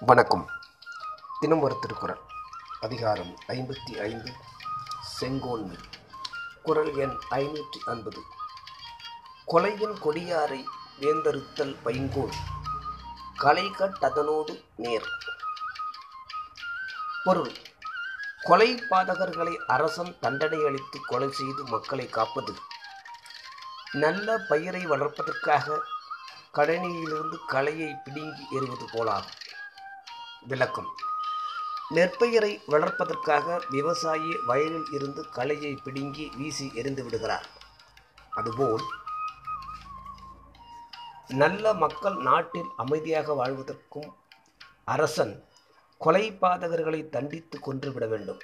வணக்கம். தினம் ஒரு திருக்குறள். அதிகாரம் ஐம்பத்தி ஐந்து செங்கோன்மை. குரல் எண் ஐநூற்றி ஐம்பது. கொலையின் கொடியாரை வேந்தறுத்தல் பைங்கோல். கலைகட்டதனோடு நேர். பொருள். கொலை பாதகர்களை அரசன் தண்டனை அளித்து கொலை செய்து மக்களை காப்பது. நல்ல பயிரை வளர்ப்பதற்காக கடனியிலிருந்து களையை பிடுங்கி எறிவது போலாகும். விளக்கம். நெற்பயிரை வளர்ப்பதற்காக விவசாயி வயலில் இருந்து களையை பிடுங்கி வீசி எறிந்து விடுகிறார். அதுபோல் நல்ல மக்கள் நாட்டில் அமைதியாக வாழ்வதற்கும் அரசன் கொலை பாதகர்களை தண்டித்து கொன்றுவிட வேண்டும்.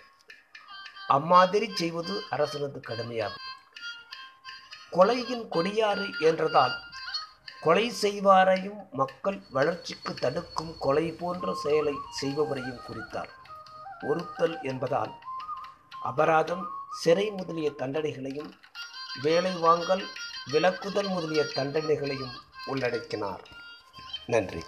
அம்மாதிரி செய்வது அரசனது கடமையாகும். கொலையின் கொடியாறு என்றதால் கொலை செய்வாரையும் மக்கள் வளர்ச்சிக்கு தடுக்கும் கொலை போன்ற செயலை செய்பவரையும் குறித்தார். ஒருத்தல் என்பதால் அபராதம் சிறை முதலிய தண்டனைகளையும் வேலை வாங்கல் விலக்குதல் முதலிய தண்டனைகளையும் உள்ளடக்கினார். நன்றி.